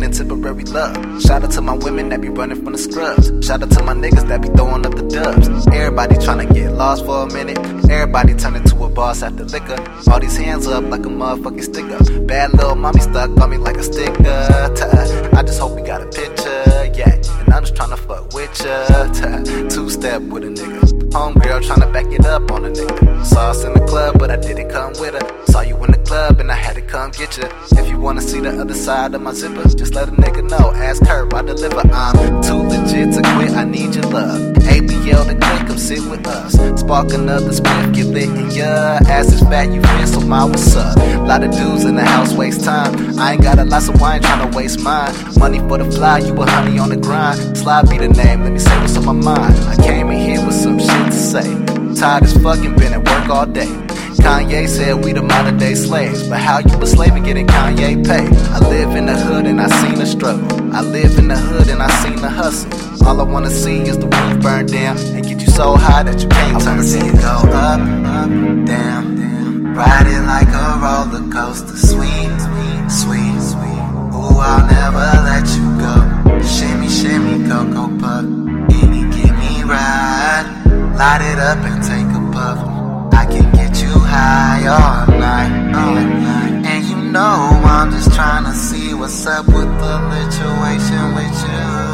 the moment temporary love. Shout out to my women that be running from the scrubs. Shout out to my niggas that be throwing up the dubs. Everybody tryna get lost for a minute. Everybody turning to a boss after liquor. All these hands up like a motherfucking sticker. Bad little mommy stuck on me like a sticker. I just hope we got a picture, yeah. And I'm just tryna fuck with ya. Two step with a nigga. Homegirl tryna back it up on a nigga. Us in the club, but I didn't come with her. Come get ya. If you wanna see the other side of my zipper, just let a nigga know. Ask her, I deliver. I'm too legit to quit. I need your love. ABL to click, come sit with us. Spark another spliff, get lit in ya. Ass is fat, you fit, so my what's up? Lot of dudes in the house waste time. I ain't got a lot, I ain't tryna waste mine. Money for the fly, you a honey on the grind. Sly be the name, let me say what's on my mind. I came in here with some shit to say. Tired as fucking, been at work all day. Kanye said we the modern day slaves, but how you a slave and getting Kanye pay? I live in the hood and I seen the struggle. I live in the hood and I seen the hustle. All I wanna see is the roof burn down and get you so high that you can't I turn wanna see you go up, up, down, down. Ride it like a roller coaster. Sweet, sweet, sweet, sweet. Ooh, I'll never let you go. Shimmy, shimmy, cocoa puff. Gimme, gimme, ride. Light it up and take all night. And you know I'm just see what's up with the situation with you.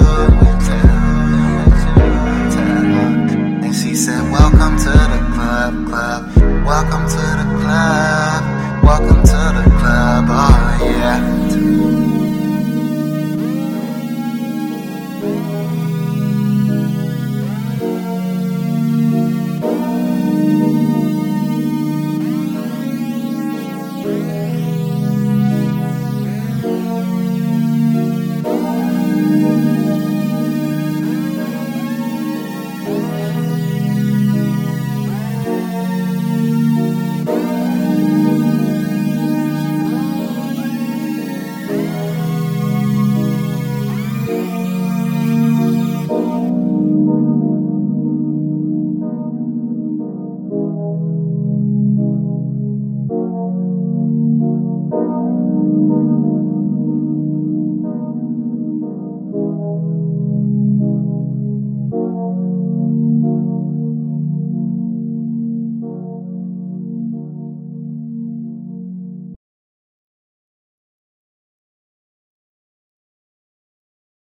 And she said, Welcome to the club, club. Welcome to the club.